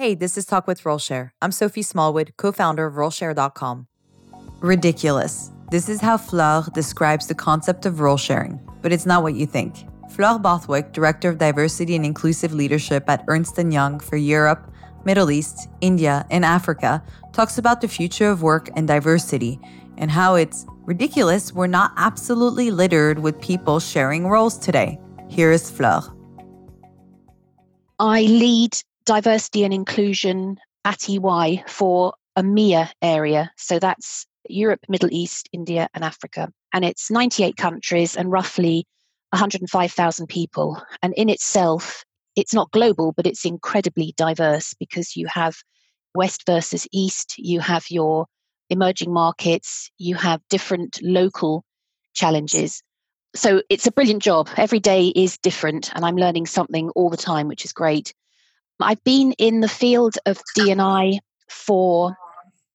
Hey, this is Talk with RoleShare. I'm Sophie Smallwood, co founder of RoleShare.com. Ridiculous. This is how Fleur describes the concept of role sharing, but it's not what you think. Fleur Bothwick, Director of Diversity and Inclusive Leadership at Ernst & Young for Europe, Middle East, India, and Africa, talks about the future of work and diversity and how it's ridiculous we're not absolutely littered with people sharing roles today. Here is Fleur. I lead diversity and inclusion at EY for a EMEA area. So that's Europe, Middle East, India, and Africa. And it's 98 countries and roughly 105,000 people. And in itself, it's not global, but it's incredibly diverse because you have West versus East, you have your emerging markets, you have different local challenges. So it's a brilliant job. Every day is different, and I'm learning something all the time, which is great. I've been in the field of D&I for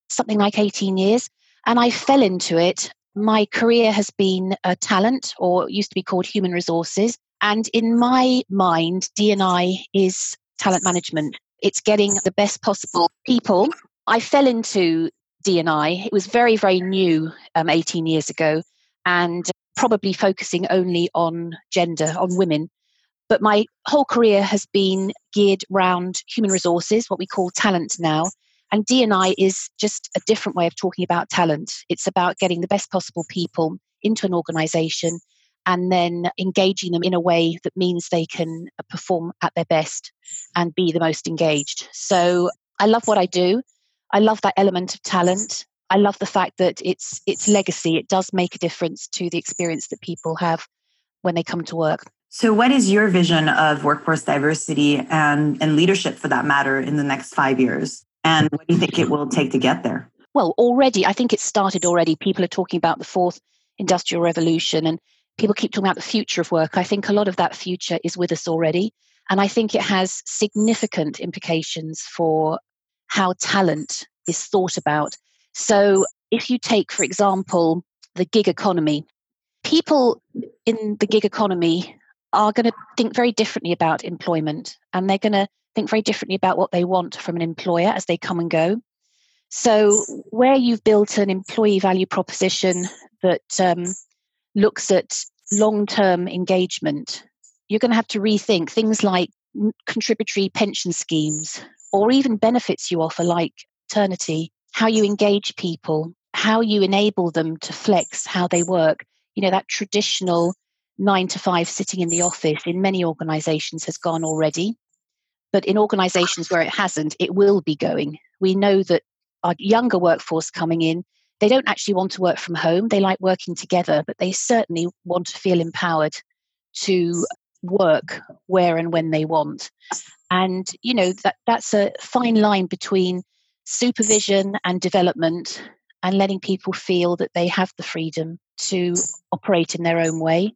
something like 18 years, and I fell into it. My career has been a talent, or used to be called human resources. And in my mind, D&I is talent management. It's getting the best possible people. I fell into D&I. It was very, very new um, 18 years ago and probably focusing only on gender, on women. But my whole career has been geared around human resources, what we call talent now. And D&I is just a different way of talking about talent. It's about getting the best possible people into an organization and then engaging them in a way that means they can perform at their best and be the most engaged. So I love what I do. I love that element of talent. I love the fact that it's it's legacy. It does make a difference to the experience that people have when they come to work. So what is your vision of workforce diversity and, and leadership for that matter in the next five years? And what do you think it will take to get there? Well, already, I think it's started already. People are talking about the fourth industrial revolution and people keep talking about the future of work. I think a lot of that future is with us already. And I think it has significant implications for how talent is thought about. So, if you take, for example, the gig economy, people in the gig economy are going to think very differently about employment and they're going to think very differently about what they want from an employer as they come and go. So, where you've built an employee value proposition that um, looks at long term engagement, you're going to have to rethink things like contributory pension schemes or even benefits you offer, like maternity, how you engage people, how you enable them to flex how they work. You know, that traditional nine to five sitting in the office in many organizations has gone already. But in organizations where it hasn't, it will be going. We know that our younger workforce coming in, they don't actually want to work from home. They like working together, but they certainly want to feel empowered to work where and when they want. And, you know, that, that's a fine line between supervision and development and letting people feel that they have the freedom to operate in their own way.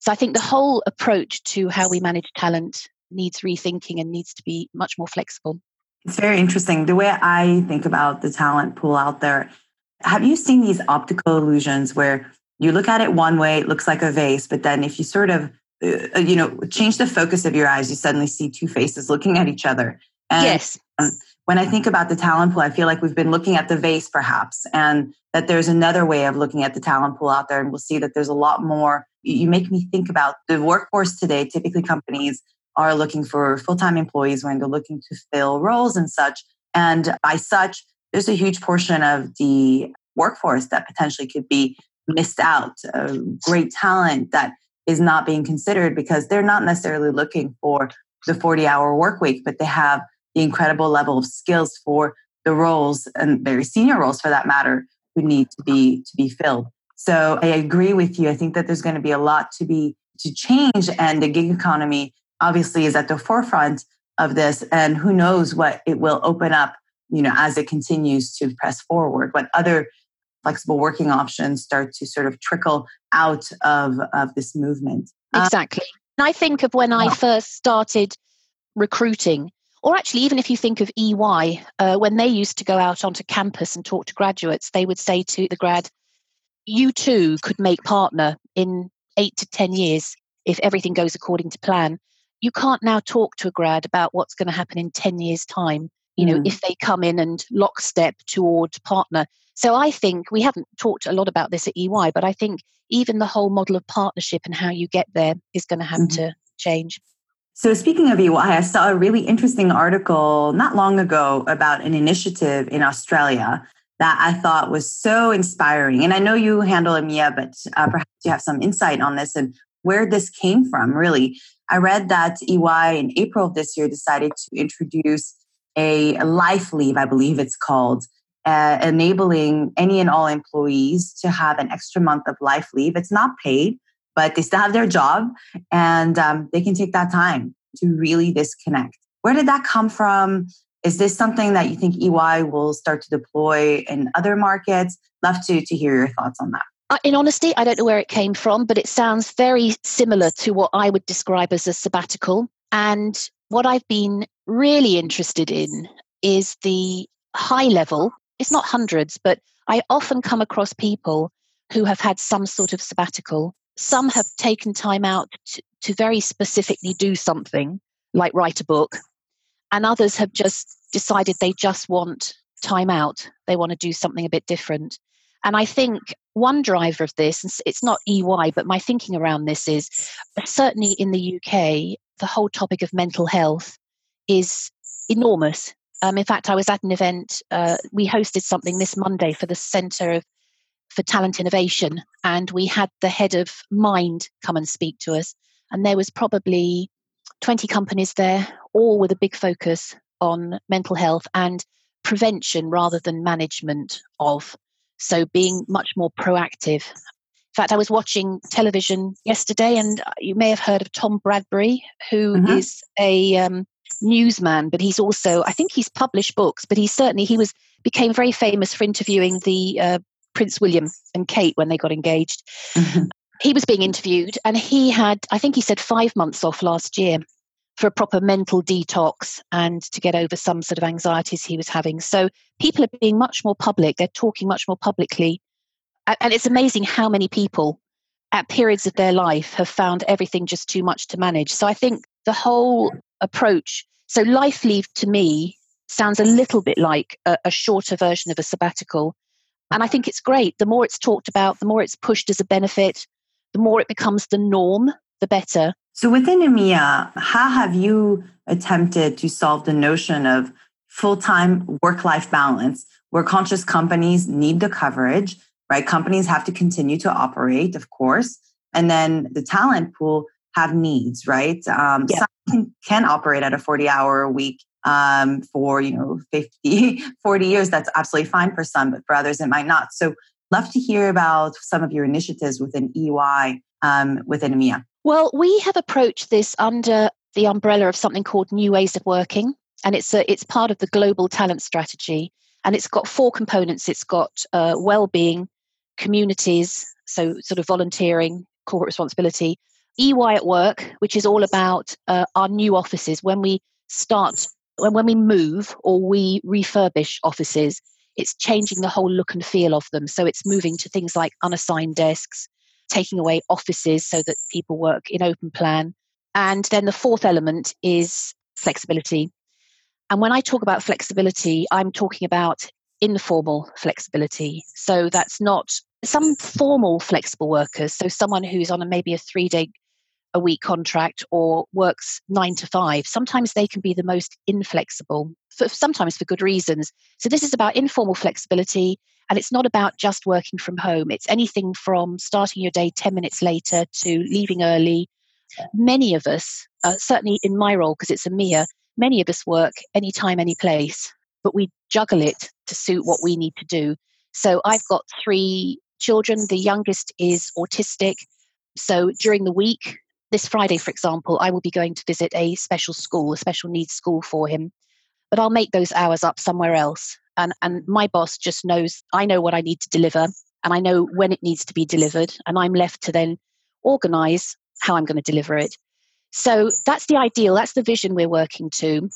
So I think the whole approach to how we manage talent needs rethinking and needs to be much more flexible. It's very interesting. The way I think about the talent pool out there, have you seen these optical illusions where you look at it one way, it looks like a vase, but then if you sort of, uh, you know, change the focus of your eyes, you suddenly see two faces looking at each other. And yes. Um, when I think about the talent pool, I feel like we've been looking at the vase perhaps, and that there's another way of looking at the talent pool out there. And we'll see that there's a lot more. You make me think about the workforce today. Typically, companies are looking for full time employees when they're looking to fill roles and such. And by such, there's a huge portion of the workforce that potentially could be missed out. Uh, great talent that is not being considered because they're not necessarily looking for the 40 hour work week, but they have the incredible level of skills for the roles and very senior roles for that matter who need to be to be filled. So I agree with you. I think that there's going to be a lot to be to change and the gig economy obviously is at the forefront of this and who knows what it will open up, you know, as it continues to press forward, what other flexible working options start to sort of trickle out of of this movement. Exactly. Um, I think of when I first started recruiting or actually, even if you think of EY, uh, when they used to go out onto campus and talk to graduates, they would say to the grad, You too could make partner in eight to 10 years if everything goes according to plan. You can't now talk to a grad about what's going to happen in 10 years' time. you know, mm. if they come in and lockstep toward partner. So I think we haven't talked a lot about this at EY, but I think even the whole model of partnership and how you get there is going to have mm-hmm. to change. So, speaking of EY, I saw a really interesting article not long ago about an initiative in Australia that I thought was so inspiring. And I know you handle EMEA, but uh, perhaps you have some insight on this and where this came from, really. I read that EY in April of this year decided to introduce a, life leave, I believe it's called, uh, enabling any and all employees to have an extra month of life leave. It's not paid, but they still have their job and um, they can take that time to really disconnect. Where did that come from? Is this something that you think EY will start to deploy in other markets? Love to, to hear your thoughts on that. Uh, in honesty, I don't know where it came from, but it sounds very similar to what I would describe as a sabbatical. And what I've been really interested in is the high level, it's not hundreds, but I often come across people who have had some sort of sabbatical. Some have taken time out to, to very specifically do something, like write a book, and others have just decided they just want time out. They want to do something a bit different. And I think one driver of this, it's not EY, but my thinking around this is certainly in the UK, the whole topic of mental health is enormous. Um, in fact, I was at an event, uh, we hosted something this Monday for the Centre of for Talent Innovation, and we had the head of Mind come and speak to us. And there was probably 20 companies there, all with a big focus on mental health and prevention rather than management of. So being much more proactive. In fact, I was watching television yesterday, and you may have heard of Tom Bradbury, who mm-hmm. is a um, newsman, but he's also, I think he's published books, but he certainly he was became very famous for interviewing the uh, Prince William and Kate when they got engaged. Mm-hmm he was being interviewed and he had, I think he said five months off last year for a proper mental detox and to get over some sort of anxieties he was having. So people are being much more public, they're talking much more publicly. And it's amazing how many people at periods of their life have found everything just too much to manage. So I think the whole approach, so life leave to me sounds a little bit like a, a shorter version of a sabbatical. And I think it's great. The more it's talked about, the more it's pushed as a benefit, the more it becomes the norm, the better. So within EMEA, how have you attempted to solve the notion of full-time work-life balance where conscious companies need the coverage, right? Companies have to continue to operate, of course. And then the talent pool have needs, right? Um, yeah. Some can, can operate at a 40 hour a week um, for, you know, 50, 40 years. That's absolutely fine for some, but for others, it might not. So Love to hear about some of your initiatives within EY um, within EMEA. Well, we have approached this under the umbrella of something called New Ways of Working, and it's a, it's part of the global talent strategy, and it's got four components. It's got uh, well-being, communities, so sort of volunteering, corporate responsibility, EY at work, which is all about uh, our new offices when we start when, we move or we refurbish offices it's changing the whole look and feel of them. So it's moving to things like unassigned desks, taking away offices so that people work in open plan. And then the fourth element is flexibility. And when I talk about flexibility, I'm talking about informal flexibility. So that's not some formal flexible workers. So someone who's on a maybe a three day a week contract or works nine to five, sometimes they can be the most inflexible, for, sometimes for good reasons. So, this is about informal flexibility, and it's not about just working from home. It's anything from starting your day 10 minutes later to leaving early. Many of us, uh, certainly in my role, because it's EMEA, many of us work anytime, any place, but we juggle it to suit what we need to do. So, I've got three children. The youngest is autistic. So during the week, this Friday, for example, I will be going to visit a special school, a special needs school for him. But I'll make those hours up somewhere else. And, and my boss just knows I know what I need to deliver and I know when it needs to be delivered. And I'm left to then organize how I'm going to deliver it. So that's the ideal, that's the vision we're working to.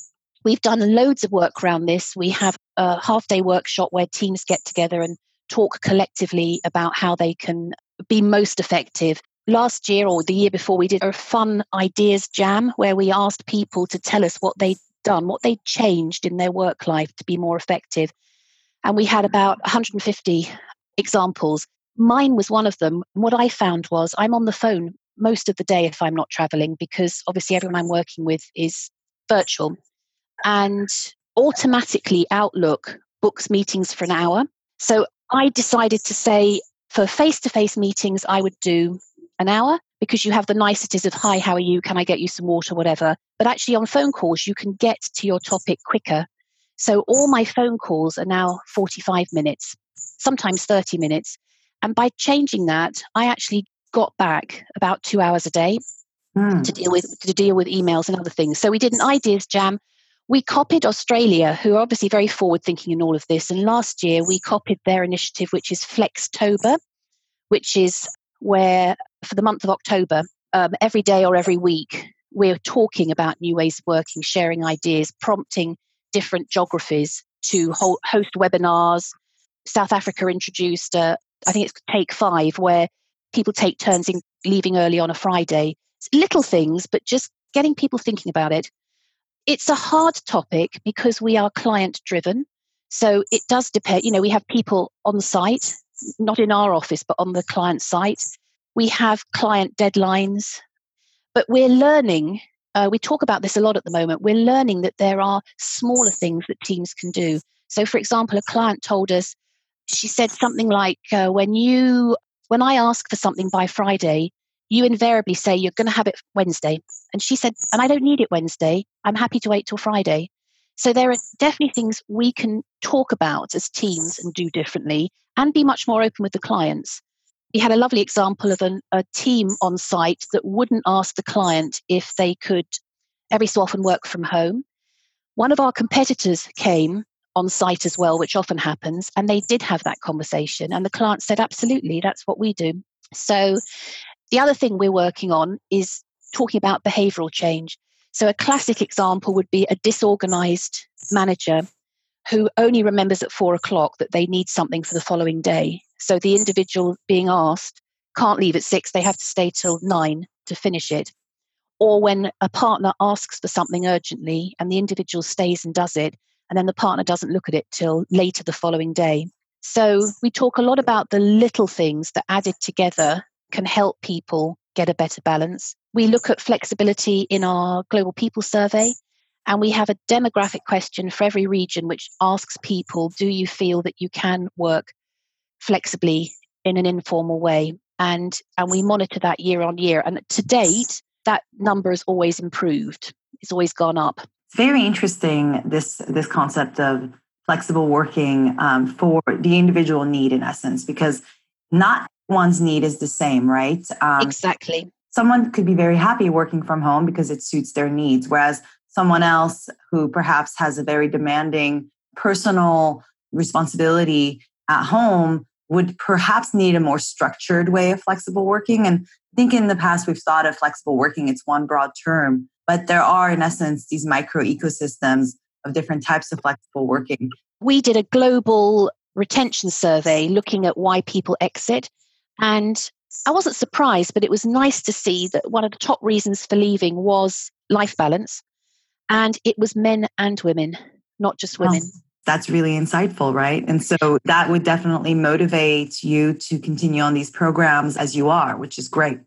We've done loads of work around this. We have a half day workshop where teams get together and talk collectively about how they can be most effective last year or the year before, we did a fun ideas jam where we asked people to tell us what they'd done, what they'd changed in their work life to be more effective. And we had about 150 examples. Mine was one of them. What I found was I'm on the phone most of the day if I'm not traveling because obviously everyone I'm working with is virtual. And automatically Outlook books meetings for an hour. So I decided to say for face to face meetings, I would do an hour because you have the niceties of, hi, how are you? Can I get you some water? Whatever. But actually, on phone calls, you can get to your topic quicker. So all my phone calls are now 45 minutes, sometimes 30 minutes. And by changing that, I actually got back about two hours a day mm. to deal with to deal with emails and other things. So we did an ideas jam. We copied Australia, who are obviously very forward thinking in all of this. And last year we copied their initiative, which is Flextober, which is where for the month of October, um, every day or every week, we're talking about new ways of working, sharing ideas, prompting different geographies to host webinars. South Africa introduced, uh, I think it's Take Five, where people take turns in leaving early on a Friday. It's little things, but just getting people thinking about it. It's a hard topic because we are client driven. So it does depend. You know, we have people on site, not in our office, but on the client site. We have client deadlines, but we're learning. Uh, we talk about this a lot at the moment. We're learning that there are smaller things that teams can do. So, for example, a client told us, she said something like, uh, "When you when I ask for something by Friday, you invariably say you're going to have it Wednesday. And she said, and I don't need it Wednesday. I'm happy to wait till Friday. So there are definitely things we can talk about as teams and do differently and be much more open with the clients. We had a lovely example of an, a team on site that wouldn't ask the client if they could every so often work from home. One of our competitors came on site as well, which often happens. And they did have that conversation. And the client said, absolutely, that's what we do. So the other thing we're working on is talking about behavioral change. So a classic example would be a disorganized manager who only remembers at four o'clock that they need something for the following day. So the individual being asked can't leave at six, they have to stay till nine to finish it. Or when a partner asks for something urgently and the individual stays and does it, and then the partner doesn't look at it till later the following day. So we talk a lot about the little things that added together can help people get a better balance. We look at flexibility in our global people survey and we have a demographic question for every region which asks people do you feel that you can work flexibly in an informal way and and we monitor that year on year and to date that number has always improved. It's always gone up. Very interesting this this concept of flexible working um, for the individual need in essence because not one's need is the same right? Um, exactly. someone could be very happy working from home because it suits their needs whereas someone else who perhaps has a very demanding personal responsibility at home would perhaps need a more structured way of flexible working and i think in the past we've thought of flexible working it's one broad term but there are, in essence, these micro ecosystems of different types of flexible working. We did a global retention survey looking at why people exit. And I wasn't surprised, but it was nice to see that one of the top reasons for leaving was life balance. And it was men and women, not just women. Oh, that's really insightful, right? And so that would definitely motivate you to continue on these programs as you are, which is great.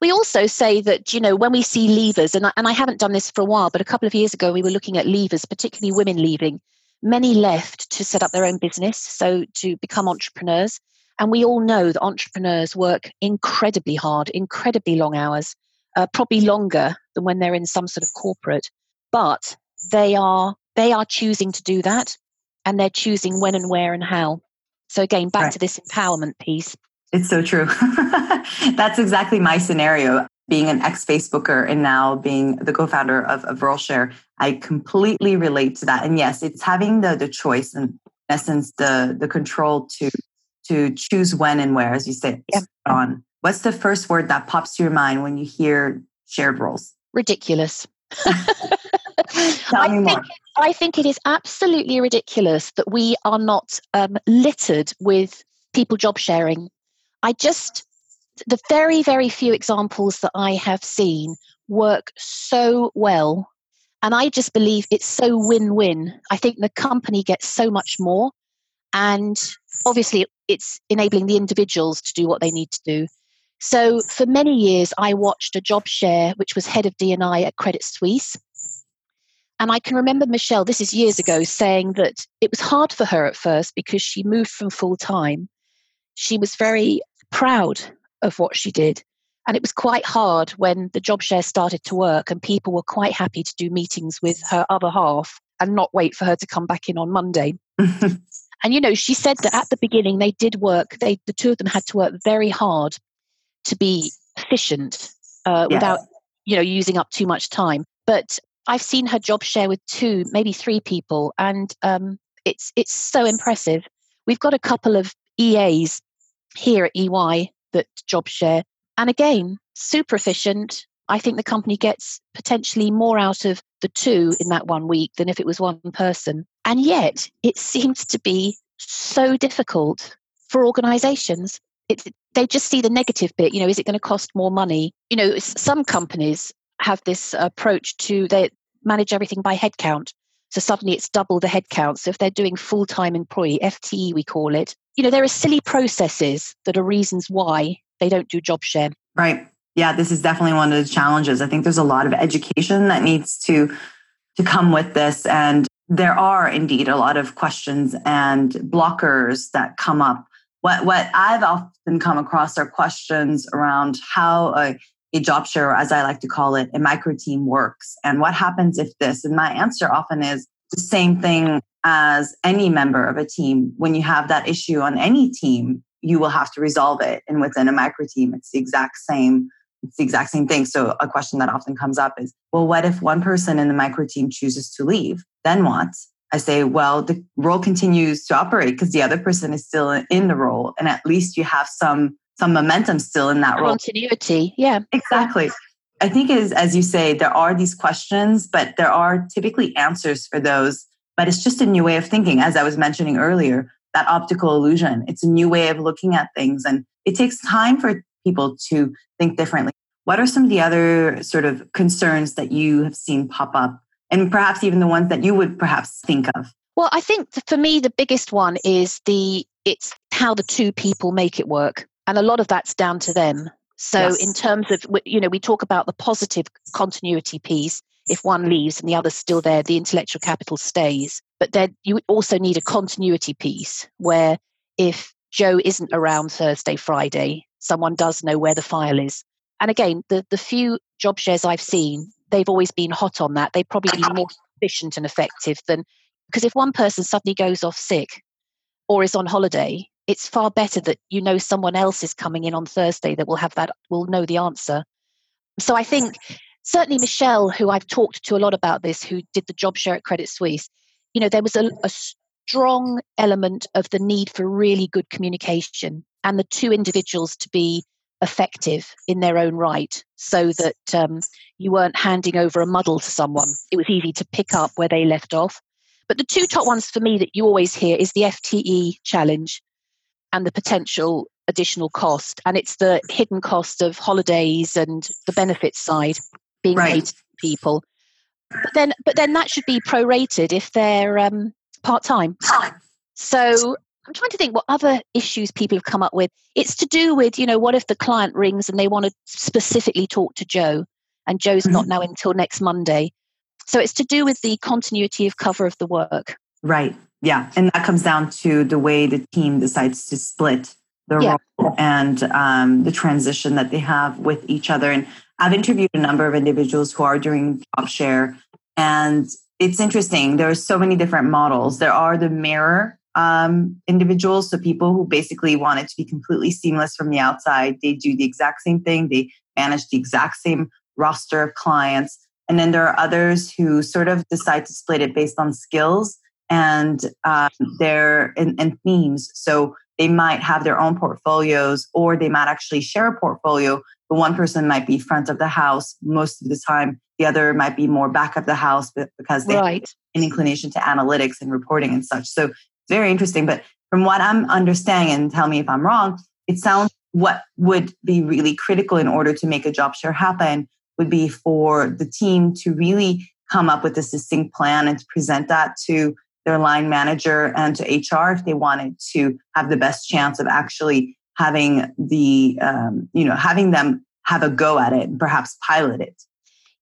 We also say that, you know, when we see leavers, and I, and I haven't done this for a while, but a couple of years ago we were looking at leavers, particularly women leaving. Many left to set up their own business, so to become entrepreneurs. And we all know that entrepreneurs work incredibly hard, incredibly long hours, uh, probably longer than when they're in some sort of corporate. But they are they are choosing to do that, and they're choosing when and where and how. So again, back right. to this empowerment piece. It's so true. That's exactly my scenario. Being an ex Facebooker and now being the co founder of, of RoleShare, I completely relate to that. And yes, it's having the, the choice and, in essence, the, the control to to choose when and where, as you say, yeah. on. What's the first word that pops to your mind when you hear shared roles? Ridiculous. Tell I think, I think it is absolutely ridiculous that we are not um, littered with people job sharing I just, the very, very few examples that I have seen work so well. And I just believe it's so win win. I think the company gets so much more. And obviously, it's enabling the individuals to do what they need to do. So for many years, I watched a job share, which was head of D&I at Credit Suisse. And I can remember Michelle, this is years ago, saying that it was hard for her at first because she moved from full time. She was very proud of what she did. And it was quite hard when the job share started to work and people were quite happy to do meetings with her other half and not wait for her to come back in on Monday. and you know, she said that at the beginning they did work, they the two of them had to work very hard to be efficient uh, yes. without, you know, using up too much time. But I've seen her job share with two, maybe three people, and um, it's it's so impressive. We've got a couple of EAs here at EY that job share, and again, super efficient. I think the company gets potentially more out of the two in that one week than if it was one person. And yet, it seems to be so difficult for organizations. It's, they just see the negative bit. You know, is it going to cost more money? You know, some companies have this approach to they manage everything by headcount. So suddenly it's double the headcount. So if they're doing full time employee, FTE we call it, you know, there are silly processes that are reasons why they don't do job share. Right. Yeah, this is definitely one of the challenges. I think there's a lot of education that needs to to come with this and there are indeed a lot of questions and blockers that come up. What what I've often come across are questions around how a, a job share, as I like to call it, a micro team works, and what happens if this. And my answer often is the same thing as any member of a team. When you have that issue on any team, you will have to resolve it. And within a micro team, it's the exact same. It's the exact same thing. So a question that often comes up is, well, what if one person in the micro team chooses to leave? Then what? I say, well, the role continues to operate because the other person is still in the role, and at least you have some some momentum still in that role. Continuity, yeah, exactly. I think is as you say, there are these questions, but there are typically answers for those. But it's just a new way of thinking, as I was mentioning earlier that optical illusion. It's a new way of looking at things. And it takes time for people to think differently. What are some of the other sort of concerns that you have seen pop up? And perhaps even the ones that you would perhaps think of? Well, I think for me, the biggest one is the it's how the two people make it work. And a lot of that's down to them. So, yes. in terms of, you know, we talk about the positive continuity piece. If one leaves and the other's still there, the intellectual capital stays. But then you also need a continuity piece where if Joe isn't around Thursday, Friday, someone does know where the file is. And again, the, the few job shares I've seen, they've always been hot on that. They've probably been more efficient and effective than because if one person suddenly goes off sick or is on holiday, it's far better that you know someone else is coming in on Thursday that will have that will know the answer. So I think certainly Michelle, who I've talked to a lot about this, who did the job share at Credit Suisse, you know, there was a, a strong element of the need for really good communication and the two individuals to be effective in their own right so that um, you weren't handing over a muddle to someone. It was easy to pick up where they left off. But the two top ones for me that you always hear is the FTE challenge and the potential additional cost. And it's the hidden cost of holidays and the benefits side being right. paid to people. But then, but then that should be prorated if they're um, part time. So I'm trying to think what other issues people have come up with. It's to do with, you know, what if the client rings and they want to specifically talk to Joe and Joe's mm-hmm. not now until next Monday. So it's to do with the continuity of cover of the work. Right. Yeah. And that comes down to the way the team decides to split the yeah. role and um, the transition that they have with each other. And I've interviewed a number of individuals who are doing job share, and it's interesting. There are so many different models. There are the mirror um, individuals, so people who basically want it to be completely seamless from the outside. They do the exact same thing. They manage the exact same roster of clients. And then there are others who sort of decide to split it based on skills and uh, their and, and themes. So they might have their own portfolios, or they might actually share a portfolio but one person might be front of the house most of the time. The other might be more back of the house because they right. have an inclination to analytics and reporting and such. So it's very interesting. But from what I'm understanding, and tell me if I'm wrong, it sounds what would be really critical in order to make a job share happen would be for the team to really come up with a succinct plan and to present that to their line manager and to HR if they wanted to have the best chance of actually having the um, you know having them have a go at it and perhaps pilot it.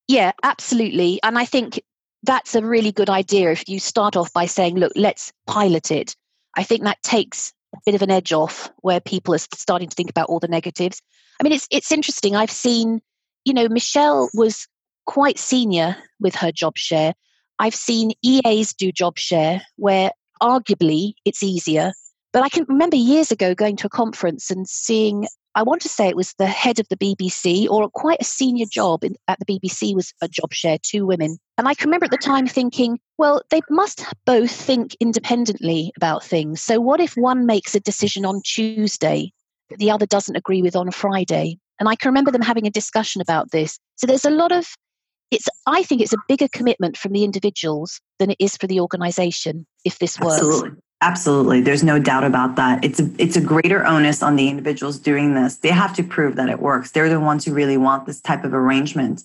Yeah, absolutely. And I think that's a really good idea if you start off by saying, look, let's pilot it. I think that takes a bit of an edge off where people are starting to think about all the negatives. I mean, it's it's interesting. I've seen, you know, Michelle was quite senior with her job share. I've seen EAs do job share where arguably it's easier. But I can remember years ago going to a conference and seeing, I want to say it was the head of the BBC or quite a senior job in, at the BBC was a job share, two women. And I can remember at the time thinking, well, they must both think independently about things. So what if one makes a decision on Tuesday that the other doesn't agree with on Friday? And I can remember them having a discussion about this. So there's a lot of it's i think it's a bigger commitment from the individuals than it is for the organization if this works. Absolutely. Absolutely. There's no doubt about that. It's a, it's a greater onus on the individuals doing this. They have to prove that it works. They're the ones who really want this type of arrangement.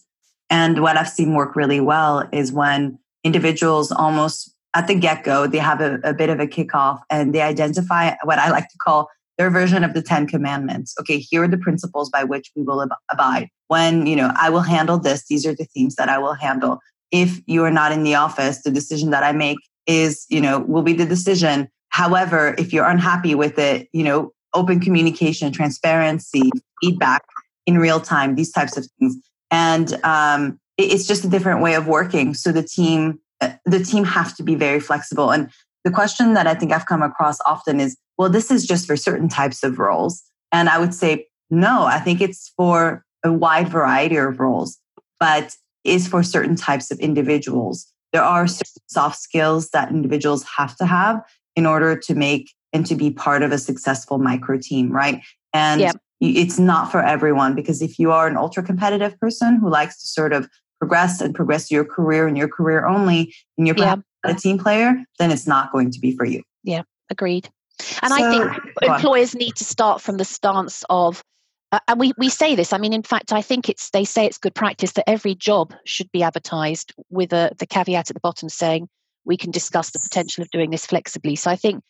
And what i've seen work really well is when individuals almost at the get-go they have a, a bit of a kickoff and they identify what i like to call their version of the 10 commandments. Okay, here are the principles by which we will ab- abide. When, you know, I will handle this, these are the themes that I will handle. If you are not in the office, the decision that I make is, you know, will be the decision. However, if you're unhappy with it, you know, open communication, transparency, feedback in real time, these types of things. And um, it's just a different way of working. So the team, uh, the team have to be very flexible. And the question that I think I've come across often is, well, this is just for certain types of roles. And I would say, no, I think it's for a wide variety of roles, but is for certain types of individuals. There are certain soft skills that individuals have to have in order to make and to be part of a successful micro team, right? And yep. it's not for everyone because if you are an ultra competitive person who likes to sort of progress and progress your career and your career only, and you're yep a team player, then it's not going to be for you. Yeah, agreed. And so, I think employers need to start from the stance of, uh, and we, we say this. I mean, in fact, I think it's they say it's good practice that every job should be advertised with a, the caveat at the bottom saying we can discuss the potential of doing this flexibly. So I think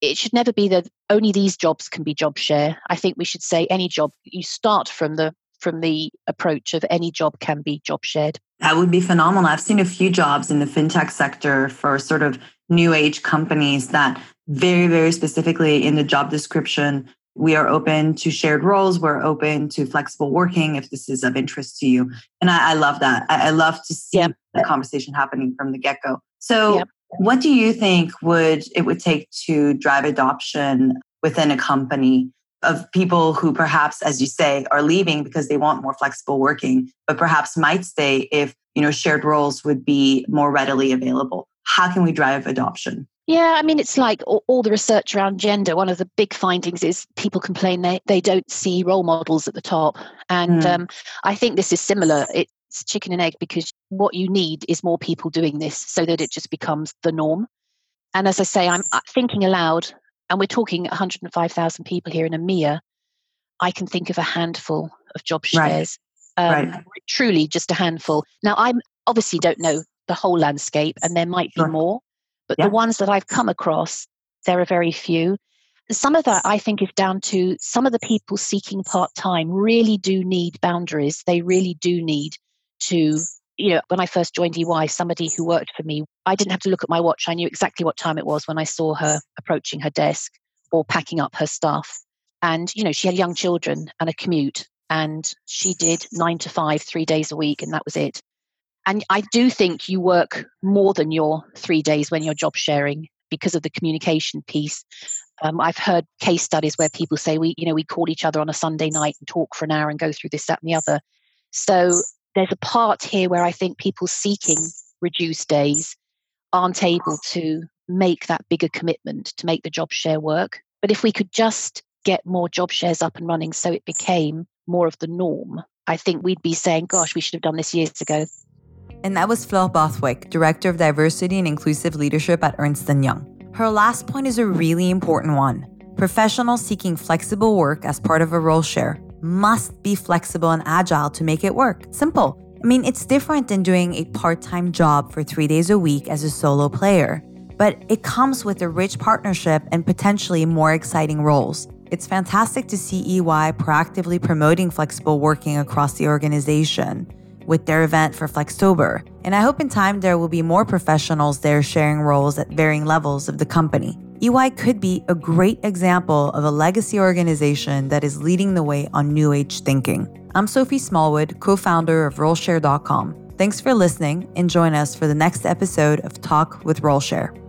it should never be that only these jobs can be job share. I think we should say any job you start from the from the approach of any job can be job shared. That would be phenomenal. I've seen a few jobs in the fintech sector for sort of new age companies that very, very specifically in the job description, we are open to shared roles. We're open to flexible working if this is of interest to you. And I, I love that. I, I, love to see yep. the conversation happening from the get go. So, yep. what do you think would it would take to drive adoption within a company of people who perhaps as you say are leaving because they want more flexible working but perhaps might stay if you know shared roles would be more readily available how can we drive adoption yeah, I mean, it's like all, all, the research around gender. One of the big findings is people complain they, they don't see role models at the top. And mm. um, I think this is similar. It's chicken and egg because what you need is more people doing this so that it just becomes the norm. And as I say, I'm uh, thinking aloud and we're talking 105,000 people here in EMEA, I can think of a handful of job shares. Right. Um, right. Truly, just a handful. Now, I obviously don't know the whole landscape, and there might be sure. more, but yeah. the ones that I've come across, there are very few. Some of that I think is down to some of the people seeking part time really do need boundaries. They really do need to you know, when I first joined EY, somebody who worked for me, I didn't have to look at my watch. I knew exactly what time it was when I saw her approaching her desk or packing up her stuff. And, you know, she had young children and a commute, and she did nine to five, three days a week, and that was it. And I do think you work more than your three days when you're job sharing because of the communication piece. Um, I've heard case studies where people say we, you know, we call each other on a Sunday night and talk for an hour and go through this, that, and the other. So there's a part here where I think people seeking reduced days aren't able to make that bigger commitment to make the job share work. But if we could just get more job shares up and running so it became more of the norm, I think we'd be saying, gosh, we should have done this years ago. And that was Fleur Bothwick, Director of Diversity and Inclusive Leadership at Ernst & Young. Her last point is a really important one. Professionals seeking flexible work as part of a role share must be flexible and agile to make it work. Simple. I mean, it's different than doing a part time job for three days a week as a solo player, but it comes with a rich partnership and potentially more exciting roles. It's fantastic to see EY proactively promoting flexible working across the organization with their event for Flextober, and I hope in time there will be more professionals there sharing roles at varying levels of the company. EY could be a great example of a legacy organization that is leading the way on new age thinking. I'm Sophie Smallwood, co founder of RoleShare.com. Thanks for listening and join us for the next episode of Talk with RoleShare.